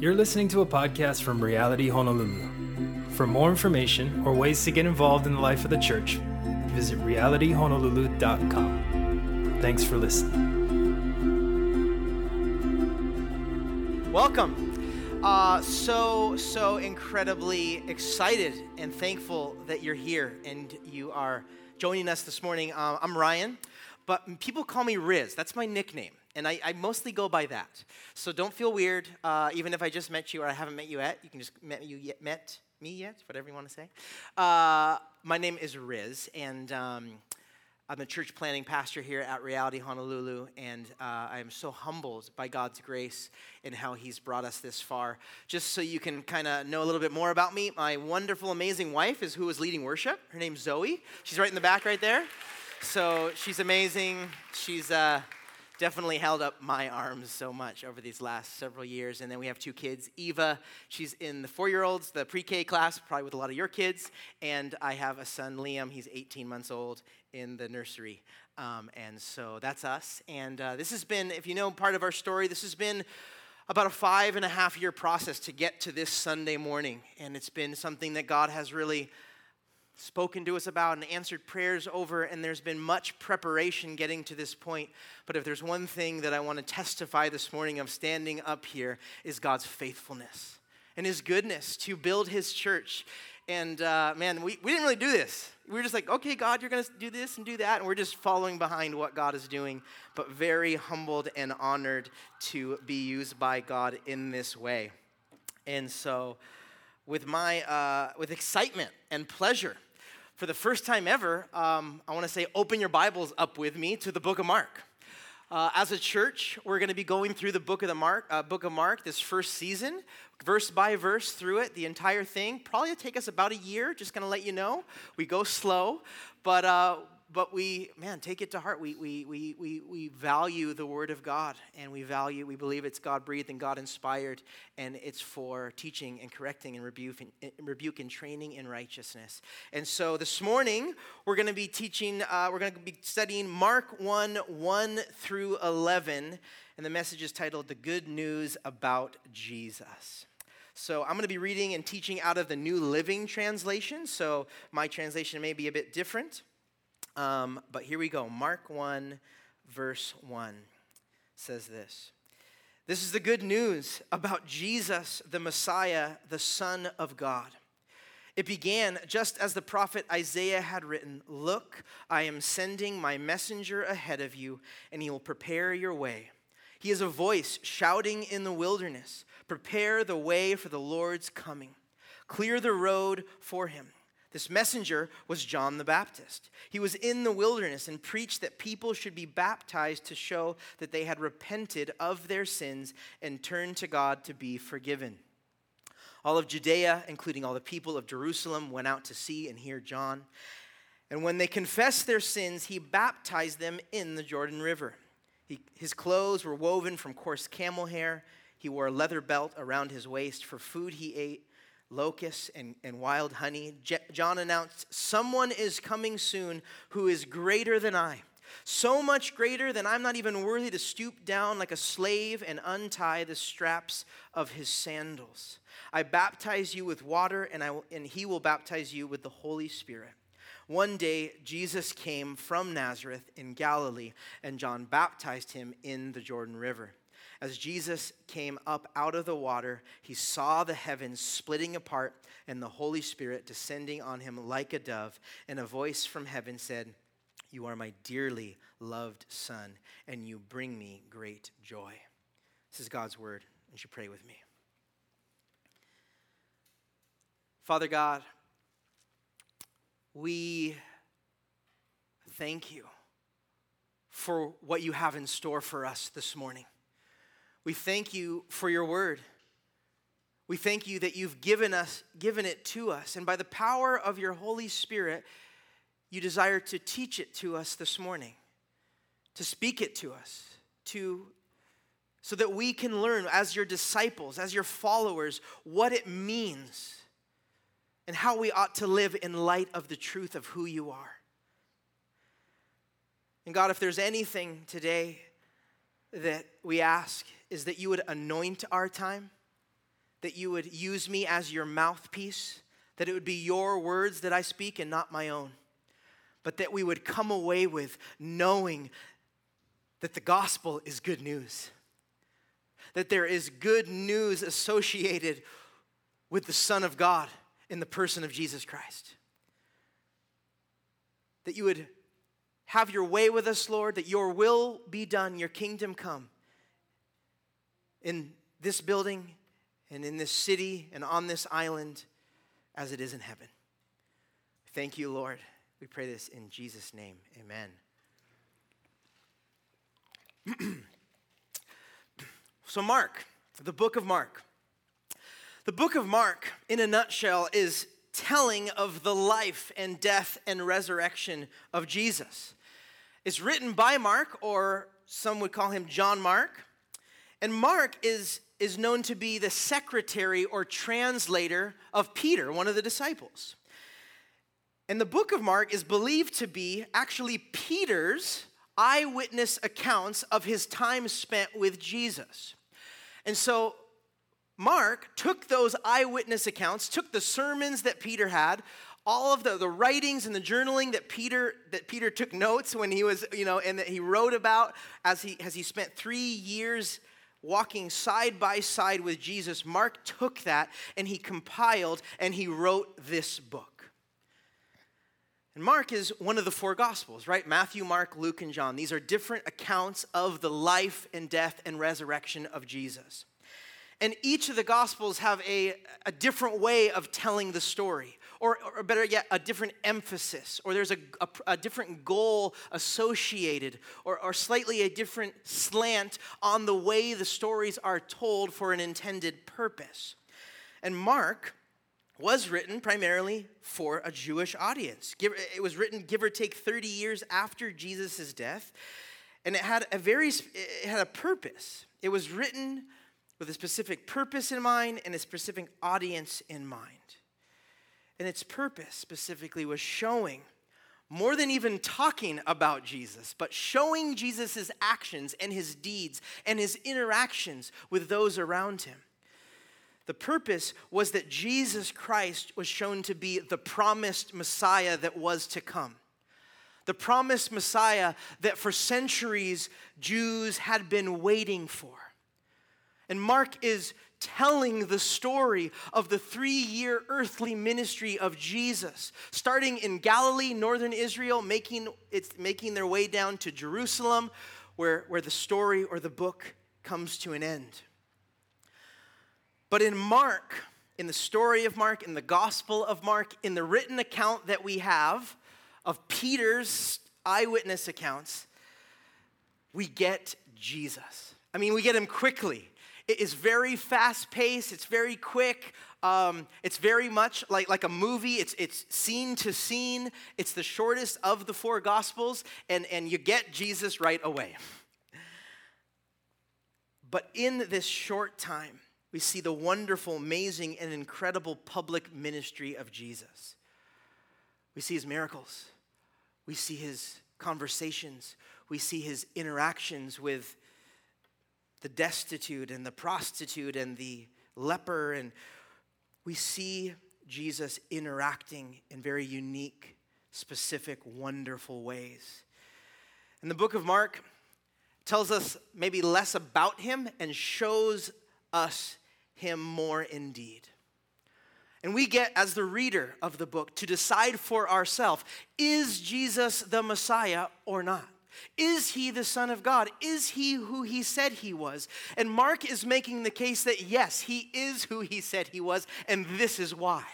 You're listening to a podcast from Reality Honolulu. For more information or ways to get involved in the life of the church, visit realityhonolulu.com. Thanks for listening. Welcome. Uh, so, so incredibly excited and thankful that you're here and you are joining us this morning. Uh, I'm Ryan, but people call me Riz. That's my nickname, and I, I mostly go by that. So don't feel weird, uh, even if I just met you or I haven't met you yet. You can just met you yet, met me yet, whatever you want to say. Uh, my name is Riz, and um, I'm a church planning pastor here at Reality Honolulu, and uh, I am so humbled by God's grace and how He's brought us this far. Just so you can kind of know a little bit more about me, my wonderful, amazing wife is who is leading worship. Her name's Zoe. She's right in the back right there. So she's amazing. She's uh, definitely held up my arms so much over these last several years. And then we have two kids. Eva, she's in the four year olds, the pre K class, probably with a lot of your kids. And I have a son, Liam. He's 18 months old in the nursery. Um, and so that's us. And uh, this has been, if you know part of our story, this has been about a five and a half year process to get to this Sunday morning. And it's been something that God has really spoken to us about and answered prayers over, and there's been much preparation getting to this point. But if there's one thing that I want to testify this morning of standing up here, is God's faithfulness and His goodness to build His church. And uh, man, we, we didn't really do this. We were just like, okay, God, you're going to do this and do that. And we're just following behind what God is doing, but very humbled and honored to be used by God in this way. And so, with my uh, with excitement and pleasure, for the first time ever, um, I want to say, open your Bibles up with me to the book of Mark. Uh, as a church, we're going to be going through the book of the Mark, uh, book of Mark this first season, verse by verse through it, the entire thing. Probably take us about a year. Just going to let you know, we go slow, but uh, but we, man, take it to heart. We, we, we, we, we value the Word of God, and we value, we believe it's God breathed and God inspired, and it's for teaching and correcting and rebuke and, rebuke and training in righteousness. And so this morning, we're going to be teaching, uh, we're going to be studying Mark 1 1 through 11, and the message is titled The Good News About Jesus. So I'm going to be reading and teaching out of the New Living Translation, so my translation may be a bit different. Um, but here we go. Mark 1, verse 1 says this This is the good news about Jesus, the Messiah, the Son of God. It began just as the prophet Isaiah had written Look, I am sending my messenger ahead of you, and he will prepare your way. He is a voice shouting in the wilderness Prepare the way for the Lord's coming, clear the road for him. This messenger was John the Baptist. He was in the wilderness and preached that people should be baptized to show that they had repented of their sins and turned to God to be forgiven. All of Judea, including all the people of Jerusalem, went out to see and hear John. And when they confessed their sins, he baptized them in the Jordan River. He, his clothes were woven from coarse camel hair. He wore a leather belt around his waist. For food, he ate locusts and, and wild honey. Je- John announced, Someone is coming soon who is greater than I. So much greater than I'm not even worthy to stoop down like a slave and untie the straps of his sandals. I baptize you with water, and, I and he will baptize you with the Holy Spirit. One day, Jesus came from Nazareth in Galilee, and John baptized him in the Jordan River. As Jesus came up out of the water, he saw the heavens splitting apart and the Holy Spirit descending on him like a dove. And a voice from heaven said, You are my dearly loved Son, and you bring me great joy. This is God's word. And you pray with me. Father God, we thank you for what you have in store for us this morning. We thank you for your word. We thank you that you've given us given it to us and by the power of your Holy Spirit you desire to teach it to us this morning. To speak it to us, to so that we can learn as your disciples, as your followers what it means and how we ought to live in light of the truth of who you are. And God, if there's anything today that we ask is that you would anoint our time, that you would use me as your mouthpiece, that it would be your words that I speak and not my own, but that we would come away with knowing that the gospel is good news, that there is good news associated with the Son of God in the person of Jesus Christ. That you would have your way with us, Lord, that your will be done, your kingdom come in this building and in this city and on this island as it is in heaven. Thank you, Lord. We pray this in Jesus' name. Amen. so, Mark, the book of Mark. The book of Mark, in a nutshell, is telling of the life and death and resurrection of Jesus. It's written by Mark, or some would call him John Mark. And Mark is, is known to be the secretary or translator of Peter, one of the disciples. And the book of Mark is believed to be actually Peter's eyewitness accounts of his time spent with Jesus. And so Mark took those eyewitness accounts, took the sermons that Peter had, all of the, the writings and the journaling that Peter that Peter took notes when he was, you know, and that he wrote about as he as he spent three years walking side by side with Jesus, Mark took that and he compiled and he wrote this book. And Mark is one of the four gospels, right? Matthew, Mark, Luke, and John. These are different accounts of the life and death and resurrection of Jesus. And each of the gospels have a, a different way of telling the story or, or better yet, a different emphasis, or there's a, a, a different goal associated, or, or slightly a different slant on the way the stories are told for an intended purpose. And Mark was written primarily for a Jewish audience. It was written, give or take, 30 years after Jesus' death, and it had a very it had a purpose. It was written with a specific purpose in mind and a specific audience in mind. And its purpose specifically was showing, more than even talking about Jesus, but showing Jesus' actions and his deeds and his interactions with those around him. The purpose was that Jesus Christ was shown to be the promised Messiah that was to come. The promised Messiah that for centuries Jews had been waiting for. And Mark is telling the story of the three year earthly ministry of Jesus, starting in Galilee, northern Israel, making, it's, making their way down to Jerusalem, where, where the story or the book comes to an end. But in Mark, in the story of Mark, in the Gospel of Mark, in the written account that we have of Peter's eyewitness accounts, we get Jesus. I mean, we get him quickly. It is very fast paced, it's very quick. Um, it's very much like, like a movie. It's, it's scene to scene. It's the shortest of the four gospels, and, and you get Jesus right away. But in this short time, we see the wonderful, amazing, and incredible public ministry of Jesus. We see his miracles, we see his conversations, we see his interactions with the destitute and the prostitute and the leper. And we see Jesus interacting in very unique, specific, wonderful ways. And the book of Mark tells us maybe less about him and shows us him more indeed. And we get, as the reader of the book, to decide for ourselves is Jesus the Messiah or not? Is he the Son of God? Is he who he said he was? And Mark is making the case that yes, he is who he said he was, and this is why.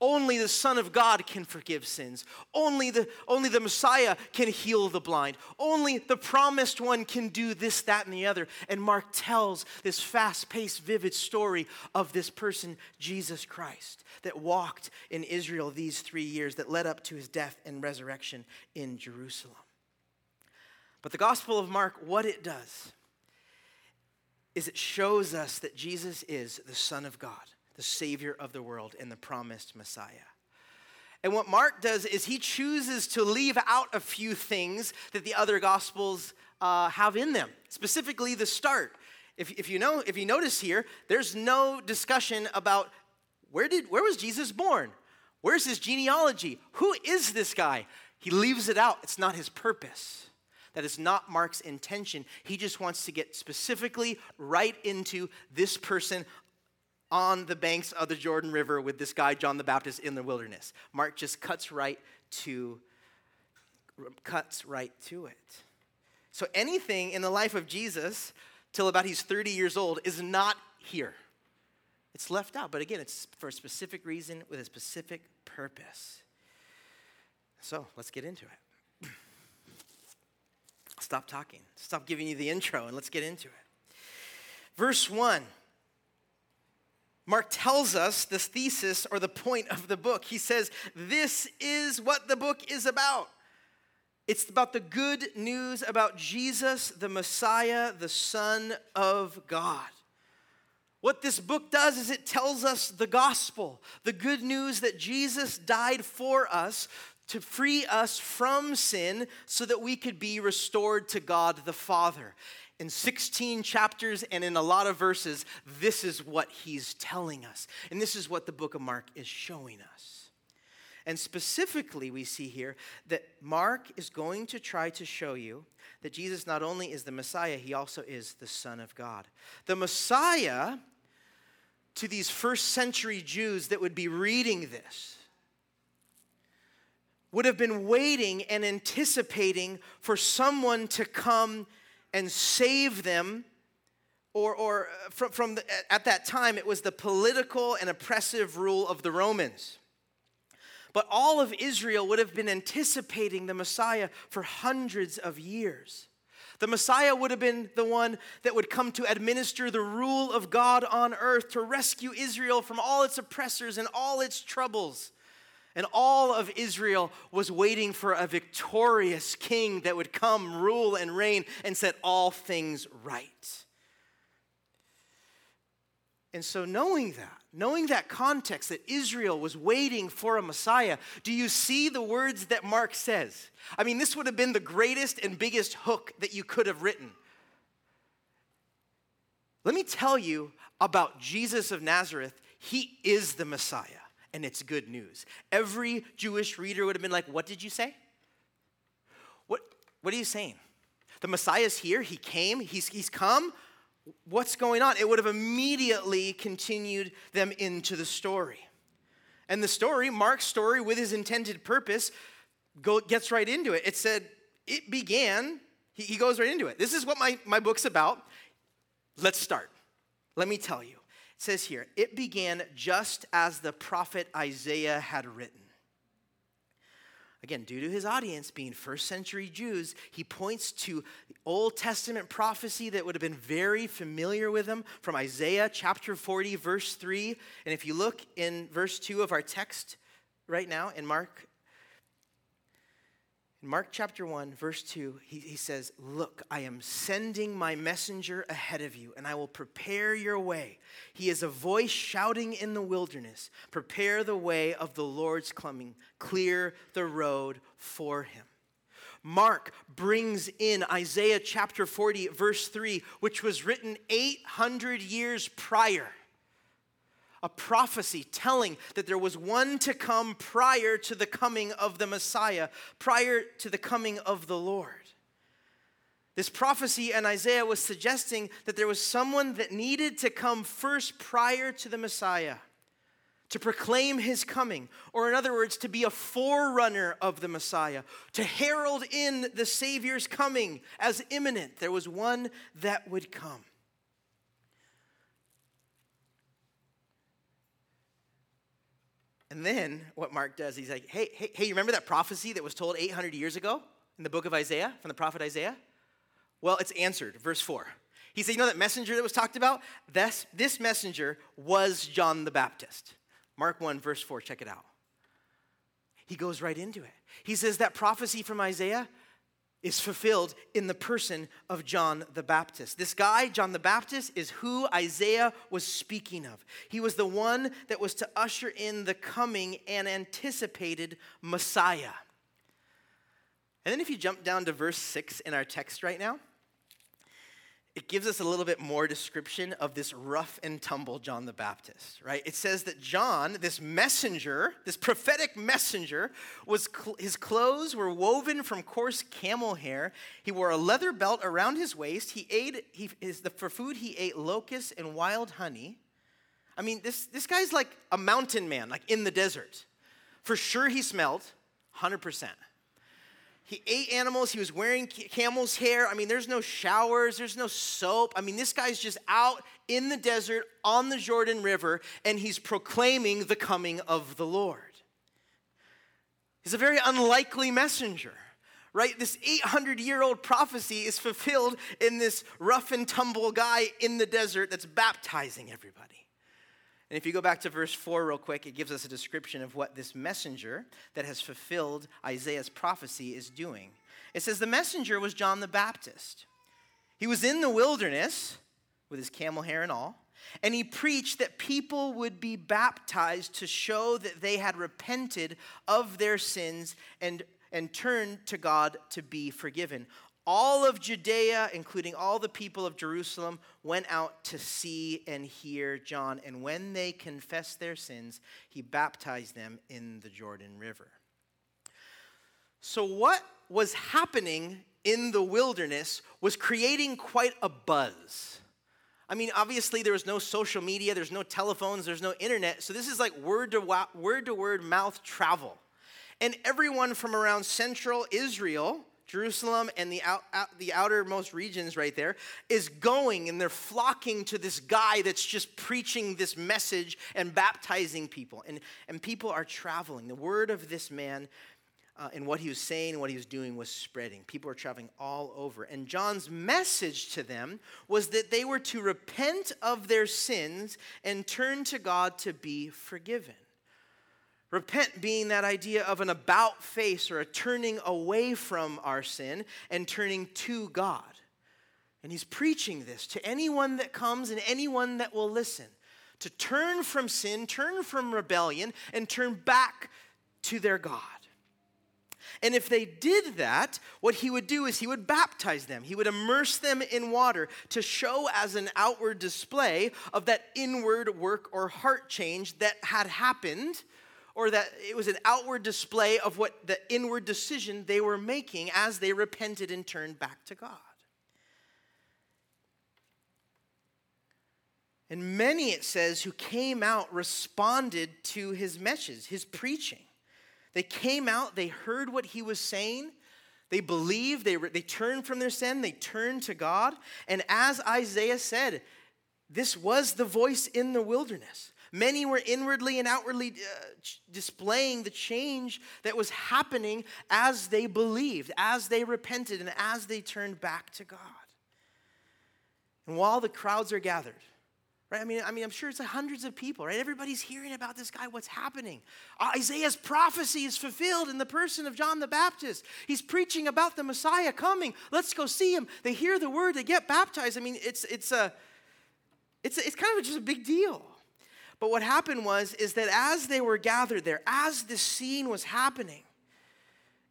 Only the Son of God can forgive sins. Only the, only the Messiah can heal the blind. Only the promised one can do this, that, and the other. And Mark tells this fast paced, vivid story of this person, Jesus Christ, that walked in Israel these three years that led up to his death and resurrection in Jerusalem. But the Gospel of Mark, what it does is it shows us that Jesus is the Son of God, the Savior of the world, and the promised Messiah. And what Mark does is he chooses to leave out a few things that the other Gospels uh, have in them, specifically the start. if, if you know, if you notice here, there's no discussion about where did where was Jesus born? Where's his genealogy? Who is this guy? He leaves it out. It's not his purpose. That is not Mark's intention. He just wants to get specifically right into this person on the banks of the Jordan River with this guy, John the Baptist, in the wilderness. Mark just cuts right to cuts right to it. So anything in the life of Jesus till about he's 30 years old is not here. It's left out, but again, it's for a specific reason with a specific purpose. So let's get into it. Stop talking. Stop giving you the intro and let's get into it. Verse 1. Mark tells us this thesis or the point of the book. He says, This is what the book is about. It's about the good news about Jesus, the Messiah, the Son of God. What this book does is it tells us the gospel, the good news that Jesus died for us to free us from sin so that we could be restored to God the Father. In 16 chapters and in a lot of verses, this is what he's telling us. And this is what the book of Mark is showing us. And specifically, we see here that Mark is going to try to show you that Jesus not only is the Messiah, he also is the Son of God. The Messiah, to these first century Jews that would be reading this, would have been waiting and anticipating for someone to come and save them or, or uh, from, from the, at that time it was the political and oppressive rule of the romans but all of Israel would have been anticipating the Messiah for hundreds of years. The Messiah would have been the one that would come to administer the rule of God on earth, to rescue Israel from all its oppressors and all its troubles. And all of Israel was waiting for a victorious king that would come, rule, and reign and set all things right. And so, knowing that, knowing that context that Israel was waiting for a Messiah, do you see the words that Mark says? I mean, this would have been the greatest and biggest hook that you could have written. Let me tell you about Jesus of Nazareth. He is the Messiah, and it's good news. Every Jewish reader would have been like, What did you say? What, what are you saying? The Messiah's here, he came, he's, he's come what's going on? It would have immediately continued them into the story. And the story, Mark's story, with his intended purpose, go, gets right into it. It said, it began, he, he goes right into it. This is what my, my book's about. Let's start. Let me tell you. It says here, it began just as the prophet Isaiah had written. Again, due to his audience being first century Jews, he points to the Old Testament prophecy that would have been very familiar with him from Isaiah chapter 40, verse 3. And if you look in verse 2 of our text right now in Mark Mark chapter 1, verse 2, he, he says, Look, I am sending my messenger ahead of you, and I will prepare your way. He is a voice shouting in the wilderness, Prepare the way of the Lord's coming, clear the road for him. Mark brings in Isaiah chapter 40, verse 3, which was written 800 years prior a prophecy telling that there was one to come prior to the coming of the Messiah, prior to the coming of the Lord. This prophecy and Isaiah was suggesting that there was someone that needed to come first prior to the Messiah to proclaim his coming, or in other words, to be a forerunner of the Messiah, to herald in the Savior's coming as imminent. There was one that would come. And then what Mark does, he's like, hey, hey, hey, you remember that prophecy that was told 800 years ago in the book of Isaiah, from the prophet Isaiah? Well, it's answered, verse 4. He said, You know that messenger that was talked about? This, this messenger was John the Baptist. Mark 1, verse 4, check it out. He goes right into it. He says that prophecy from Isaiah, is fulfilled in the person of John the Baptist. This guy, John the Baptist, is who Isaiah was speaking of. He was the one that was to usher in the coming and anticipated Messiah. And then if you jump down to verse 6 in our text right now, it gives us a little bit more description of this rough and tumble John the Baptist, right? It says that John, this messenger, this prophetic messenger, was cl- his clothes were woven from coarse camel hair. He wore a leather belt around his waist. He ate he, his, the, for food he ate locusts and wild honey. I mean, this, this guy's like a mountain man, like in the desert. For sure he smelled, 100%. He ate animals. He was wearing camel's hair. I mean, there's no showers, there's no soap. I mean, this guy's just out in the desert on the Jordan River, and he's proclaiming the coming of the Lord. He's a very unlikely messenger, right? This 800 year old prophecy is fulfilled in this rough and tumble guy in the desert that's baptizing everybody. And if you go back to verse 4 real quick, it gives us a description of what this messenger that has fulfilled Isaiah's prophecy is doing. It says, The messenger was John the Baptist. He was in the wilderness with his camel hair and all, and he preached that people would be baptized to show that they had repented of their sins and, and turned to God to be forgiven all of Judea, including all the people of Jerusalem, went out to see and hear John. And when they confessed their sins, he baptized them in the Jordan River. So, what was happening in the wilderness was creating quite a buzz. I mean, obviously, there was no social media, there's no telephones, there's no internet. So, this is like word to word, to word mouth travel. And everyone from around central Israel Jerusalem and the, out, out, the outermost regions right there, is going and they're flocking to this guy that's just preaching this message and baptizing people. And, and people are traveling. The word of this man uh, and what he was saying and what he was doing was spreading. People were traveling all over. And John's message to them was that they were to repent of their sins and turn to God to be forgiven. Repent being that idea of an about face or a turning away from our sin and turning to God. And he's preaching this to anyone that comes and anyone that will listen to turn from sin, turn from rebellion, and turn back to their God. And if they did that, what he would do is he would baptize them. He would immerse them in water to show as an outward display of that inward work or heart change that had happened or that it was an outward display of what the inward decision they were making as they repented and turned back to God. And many, it says, who came out responded to his message, his preaching. They came out, they heard what he was saying, they believed, they, they turned from their sin, they turned to God. And as Isaiah said, this was the voice in the wilderness. Many were inwardly and outwardly uh, displaying the change that was happening as they believed, as they repented, and as they turned back to God. And while the crowds are gathered, right? I mean, I mean, I'm sure it's hundreds of people, right? Everybody's hearing about this guy, what's happening. Uh, Isaiah's prophecy is fulfilled in the person of John the Baptist. He's preaching about the Messiah coming. Let's go see him. They hear the word, they get baptized. I mean, it's it's a it's a, it's kind of just a big deal. But what happened was is that as they were gathered there, as the scene was happening,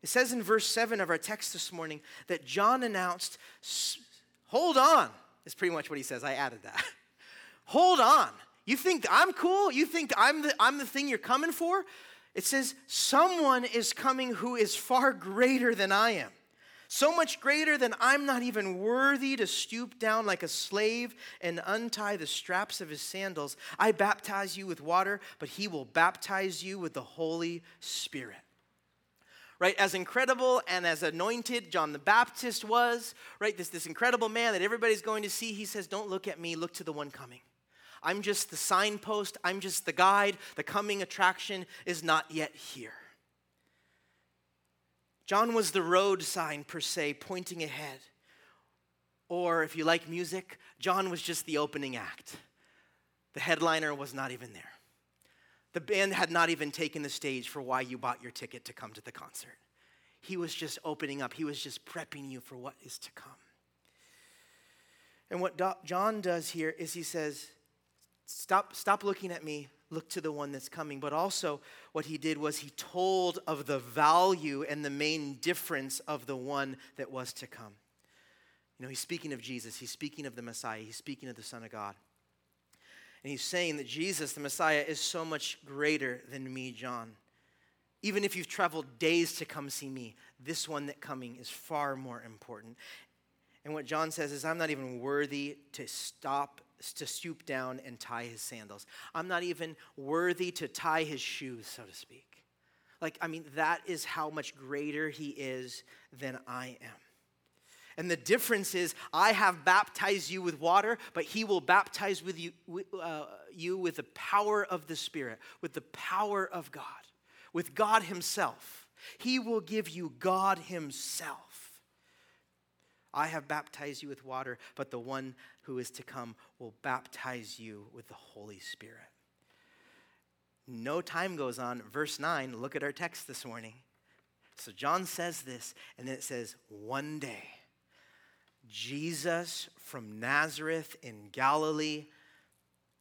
it says in verse 7 of our text this morning that John announced, "Hold on." Is pretty much what he says. I added that. Hold on. You think I'm cool? You think I'm the, I'm the thing you're coming for? It says, Someone is coming who is far greater than I am so much greater than I'm not even worthy to stoop down like a slave and untie the straps of his sandals. I baptize you with water, but he will baptize you with the Holy Spirit. Right, as incredible and as anointed John the Baptist was, right, this, this incredible man that everybody's going to see, he says, Don't look at me, look to the one coming. I'm just the signpost, I'm just the guide. The coming attraction is not yet here. John was the road sign, per se, pointing ahead. Or if you like music, John was just the opening act. The headliner was not even there. The band had not even taken the stage for why you bought your ticket to come to the concert. He was just opening up, he was just prepping you for what is to come. And what John does here is he says, Stop, stop looking at me, look to the one that's coming. But also, what he did was he told of the value and the main difference of the one that was to come. You know, he's speaking of Jesus, he's speaking of the Messiah, he's speaking of the Son of God. And he's saying that Jesus, the Messiah, is so much greater than me, John. Even if you've traveled days to come see me, this one that coming is far more important. And what John says is, I'm not even worthy to stop, to stoop down and tie his sandals. I'm not even worthy to tie his shoes, so to speak. Like, I mean, that is how much greater he is than I am. And the difference is, I have baptized you with water, but he will baptize with you, uh, you with the power of the Spirit, with the power of God, with God Himself. He will give you God Himself. I have baptized you with water, but the one who is to come will baptize you with the Holy Spirit. No time goes on. Verse 9, look at our text this morning. So John says this, and then it says, One day Jesus from Nazareth in Galilee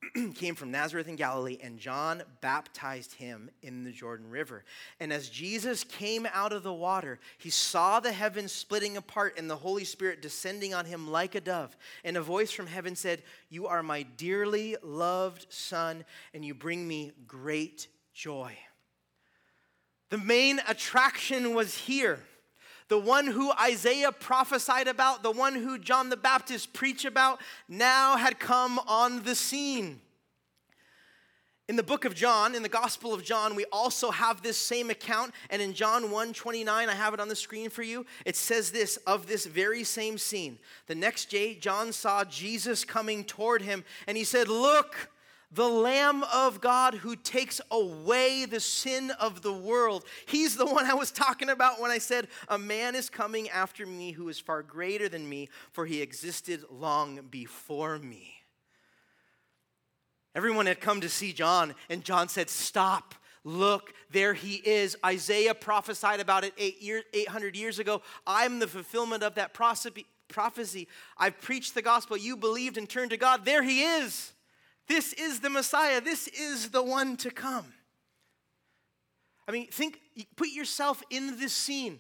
came from Nazareth in Galilee, and John baptized him in the Jordan River. And as Jesus came out of the water, he saw the heavens splitting apart and the Holy Spirit descending on him like a dove. And a voice from heaven said, You are my dearly loved Son, and you bring me great joy. The main attraction was here the one who Isaiah prophesied about, the one who John the Baptist preached about, now had come on the scene. In the book of John, in the Gospel of John, we also have this same account. And in John 1 29, I have it on the screen for you. It says this of this very same scene. The next day, John saw Jesus coming toward him, and he said, Look, the Lamb of God who takes away the sin of the world. He's the one I was talking about when I said, A man is coming after me who is far greater than me, for he existed long before me. Everyone had come to see John, and John said, Stop. Look, there he is. Isaiah prophesied about it eight year, 800 years ago. I'm the fulfillment of that prophecy. I've preached the gospel. You believed and turned to God. There he is. This is the Messiah. This is the one to come. I mean, think, put yourself in this scene.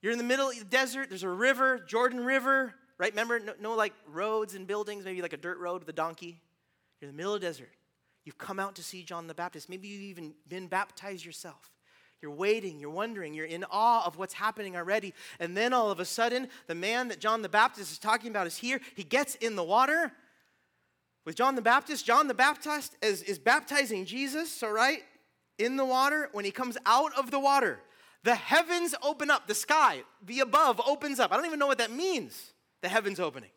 You're in the middle of the desert, there's a river, Jordan River, right? Remember, no, no, like roads and buildings, maybe like a dirt road with a donkey. You're in the middle of the desert. You've come out to see John the Baptist. Maybe you've even been baptized yourself. You're waiting, you're wondering, you're in awe of what's happening already. And then all of a sudden, the man that John the Baptist is talking about is here. He gets in the water with John the Baptist, John the Baptist is, is baptizing Jesus, all right, in the water. When he comes out of the water, the heavens open up, the sky, the above opens up. I don't even know what that means, the heavens opening.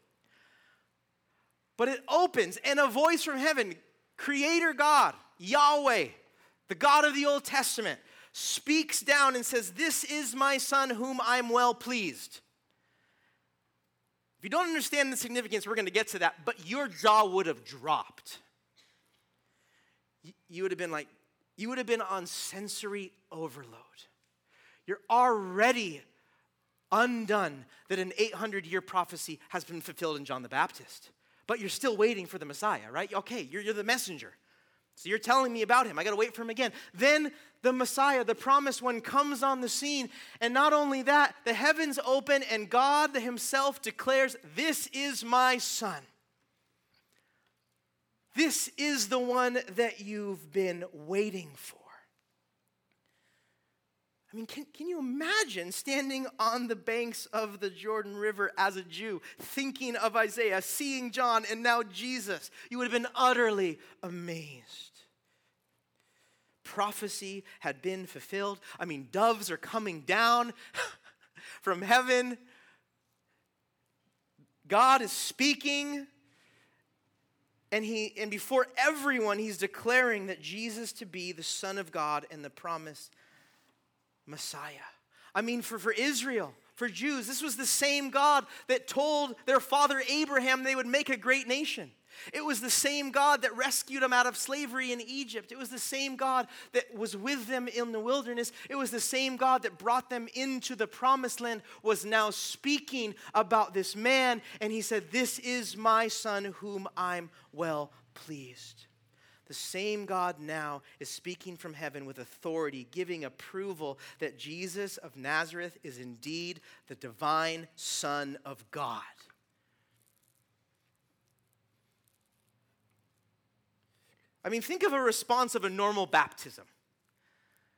But it opens, and a voice from heaven, Creator God, Yahweh, the God of the Old Testament, speaks down and says, This is my son whom I'm well pleased. You don't understand the significance, we're going to get to that, but your jaw would have dropped. You would have been like, you would have been on sensory overload. You're already undone that an 800 year prophecy has been fulfilled in John the Baptist. But you're still waiting for the Messiah, right? Okay, you're, you're the messenger. So you're telling me about him. I got to wait for him again. Then the Messiah, the promised one, comes on the scene. And not only that, the heavens open and God himself declares, This is my son. This is the one that you've been waiting for. I mean, can, can you imagine standing on the banks of the Jordan River as a Jew, thinking of Isaiah, seeing John, and now Jesus? You would have been utterly amazed. Prophecy had been fulfilled. I mean, doves are coming down from heaven. God is speaking. And, he, and before everyone, he's declaring that Jesus to be the Son of God and the promised Messiah. I mean, for, for Israel, for Jews, this was the same God that told their father Abraham they would make a great nation. It was the same God that rescued them out of slavery in Egypt. It was the same God that was with them in the wilderness. It was the same God that brought them into the promised land, was now speaking about this man. And he said, This is my son whom I'm well pleased. The same God now is speaking from heaven with authority, giving approval that Jesus of Nazareth is indeed the divine Son of God. I mean, think of a response of a normal baptism.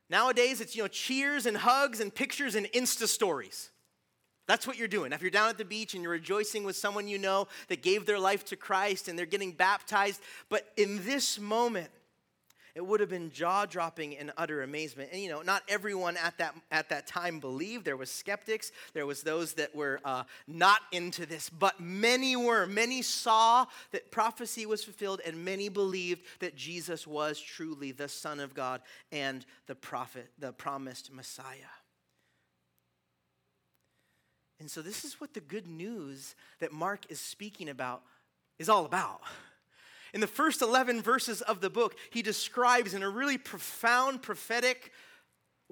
Nowadays, it's, you know, cheers and hugs and pictures and Insta stories. That's what you're doing. If you're down at the beach and you're rejoicing with someone you know that gave their life to Christ and they're getting baptized, but in this moment, it would have been jaw-dropping and utter amazement. And you know, not everyone at that at that time believed. There was skeptics. There was those that were uh, not into this, but many were. Many saw that prophecy was fulfilled, and many believed that Jesus was truly the Son of God and the prophet, the promised Messiah. And so, this is what the good news that Mark is speaking about is all about. In the first 11 verses of the book, he describes in a really profound prophetic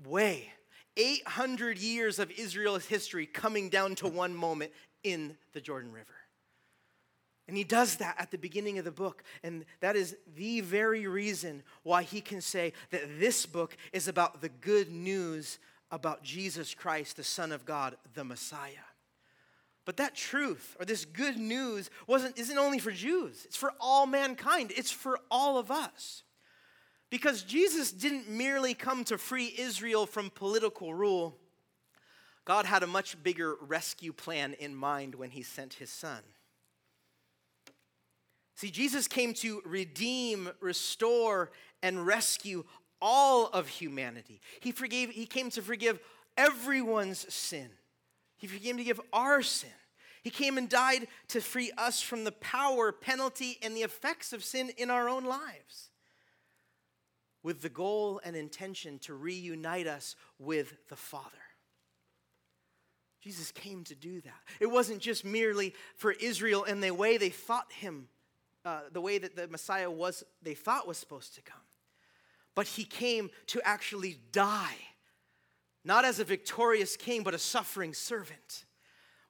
way 800 years of Israel's history coming down to one moment in the Jordan River. And he does that at the beginning of the book. And that is the very reason why he can say that this book is about the good news about Jesus Christ, the Son of God, the Messiah. But that truth or this good news wasn't, isn't only for Jews, it's for all mankind, it's for all of us. Because Jesus didn't merely come to free Israel from political rule, God had a much bigger rescue plan in mind when he sent his son. See, Jesus came to redeem, restore, and rescue all of humanity. He forgave, he came to forgive everyone's sin. He came to give our sin. He came and died to free us from the power, penalty, and the effects of sin in our own lives, with the goal and intention to reunite us with the Father. Jesus came to do that. It wasn't just merely for Israel and the way they thought him, uh, the way that the Messiah was, they thought was supposed to come but he came to actually die, not as a victorious king, but a suffering servant.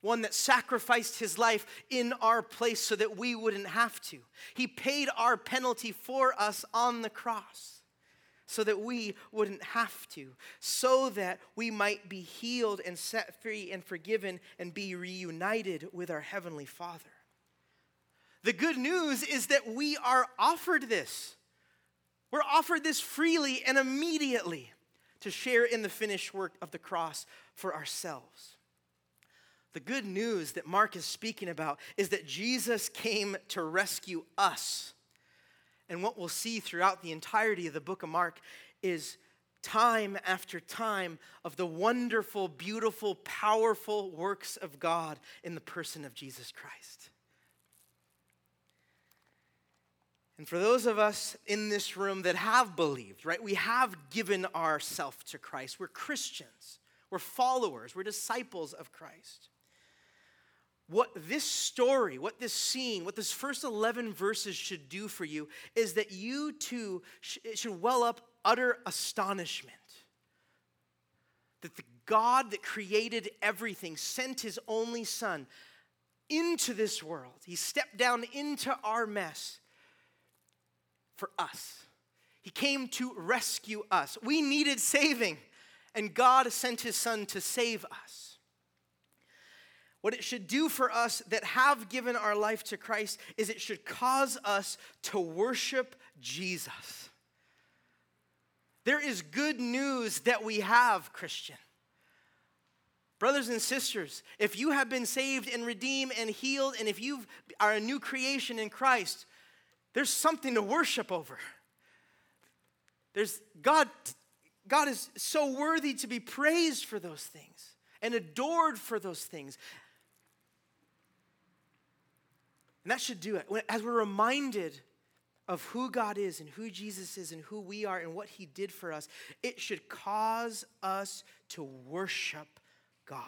One that sacrificed his life in our place so that we wouldn't have to. He paid our penalty for us on the cross so that we wouldn't have to, so that we might be healed and set free and forgiven and be reunited with our Heavenly Father. The good news is that we are offered this. We're offered this freely and immediately to share in the finished work of the cross for ourselves. The good news that Mark is speaking about is that Jesus came to rescue us. And what we'll see throughout the entirety of the book of Mark is time after time of the wonderful, beautiful, powerful works of God in the person of Jesus Christ. And for those of us in this room that have believed, right, we have given ourselves to Christ. We're Christians, we're followers, we're disciples of Christ. What this story, what this scene, what this first 11 verses should do for you is that you too should well up utter astonishment. That the God that created everything sent his only Son into this world. He stepped down into our mess for us. He came to rescue us. We needed saving, and God sent his son to save us. What it should do for us that have given our life to Christ is it should cause us to worship Jesus. There is good news that we have, Christian. Brothers and sisters, if you have been saved and redeemed and healed, and if you are a new creation in Christ, there's something to worship over. There's God, God is so worthy to be praised for those things and adored for those things. And that should do it. As we're reminded of who God is and who Jesus is and who we are and what he did for us, it should cause us to worship God.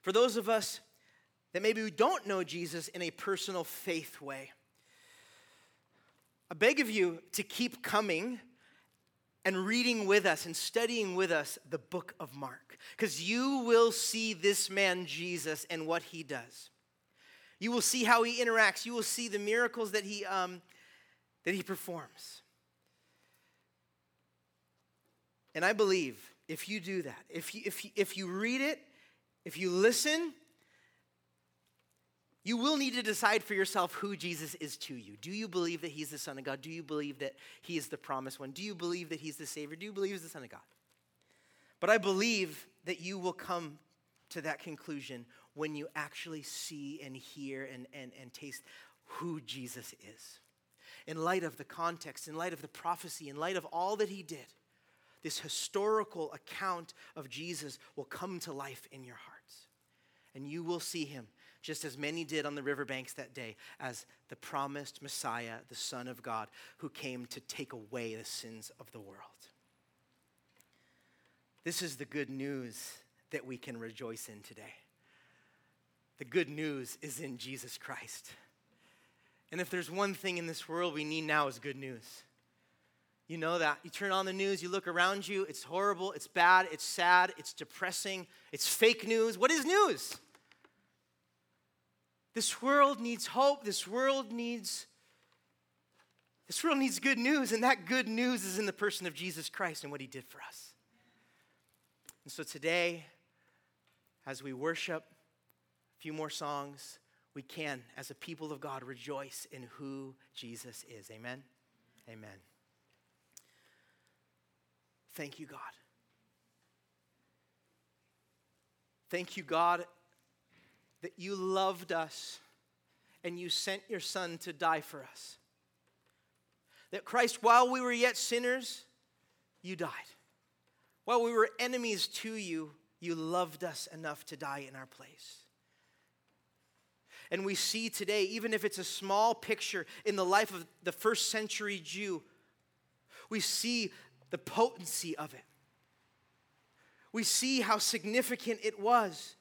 For those of us that maybe we don't know Jesus in a personal faith way, I beg of you to keep coming and reading with us and studying with us the book of Mark, because you will see this man Jesus and what he does. You will see how he interacts. You will see the miracles that he, um, that he performs. And I believe if you do that, if you, if you, if you read it, if you listen, you will need to decide for yourself who Jesus is to you. Do you believe that he's the Son of God? Do you believe that he is the promised one? Do you believe that he's the Savior? Do you believe he's the Son of God? But I believe that you will come to that conclusion when you actually see and hear and, and, and taste who Jesus is. In light of the context, in light of the prophecy, in light of all that he did, this historical account of Jesus will come to life in your hearts. And you will see him, just as many did on the riverbanks that day, as the promised Messiah, the Son of God, who came to take away the sins of the world. This is the good news that we can rejoice in today. The good news is in Jesus Christ. And if there's one thing in this world we need now is good news. You know that. You turn on the news, you look around you, it's horrible, it's bad, it's sad, it's depressing, it's fake news. What is news? This world needs hope. This world needs this world needs good news, and that good news is in the person of Jesus Christ and what he did for us. And so today, as we worship a few more songs, we can, as a people of God, rejoice in who Jesus is. Amen. Amen. Thank you, God. Thank you, God, that you loved us and you sent your Son to die for us. That Christ, while we were yet sinners, you died. While we were enemies to you, you loved us enough to die in our place. And we see today, even if it's a small picture in the life of the first century Jew, we see the potency of it. We see how significant it was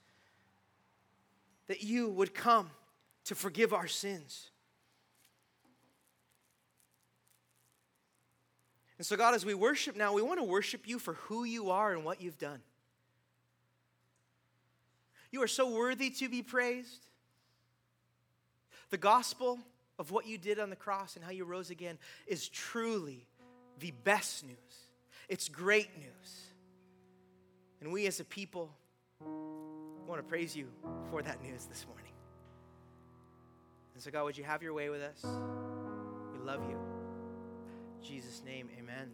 that you would come to forgive our sins. And so, God, as we worship now, we want to worship you for who you are and what you've done. You are so worthy to be praised. The gospel of what you did on the cross and how you rose again is truly the best news. It's great news. And we as a people want to praise you for that news this morning. And so, God, would you have your way with us? We love you. In Jesus' name, amen.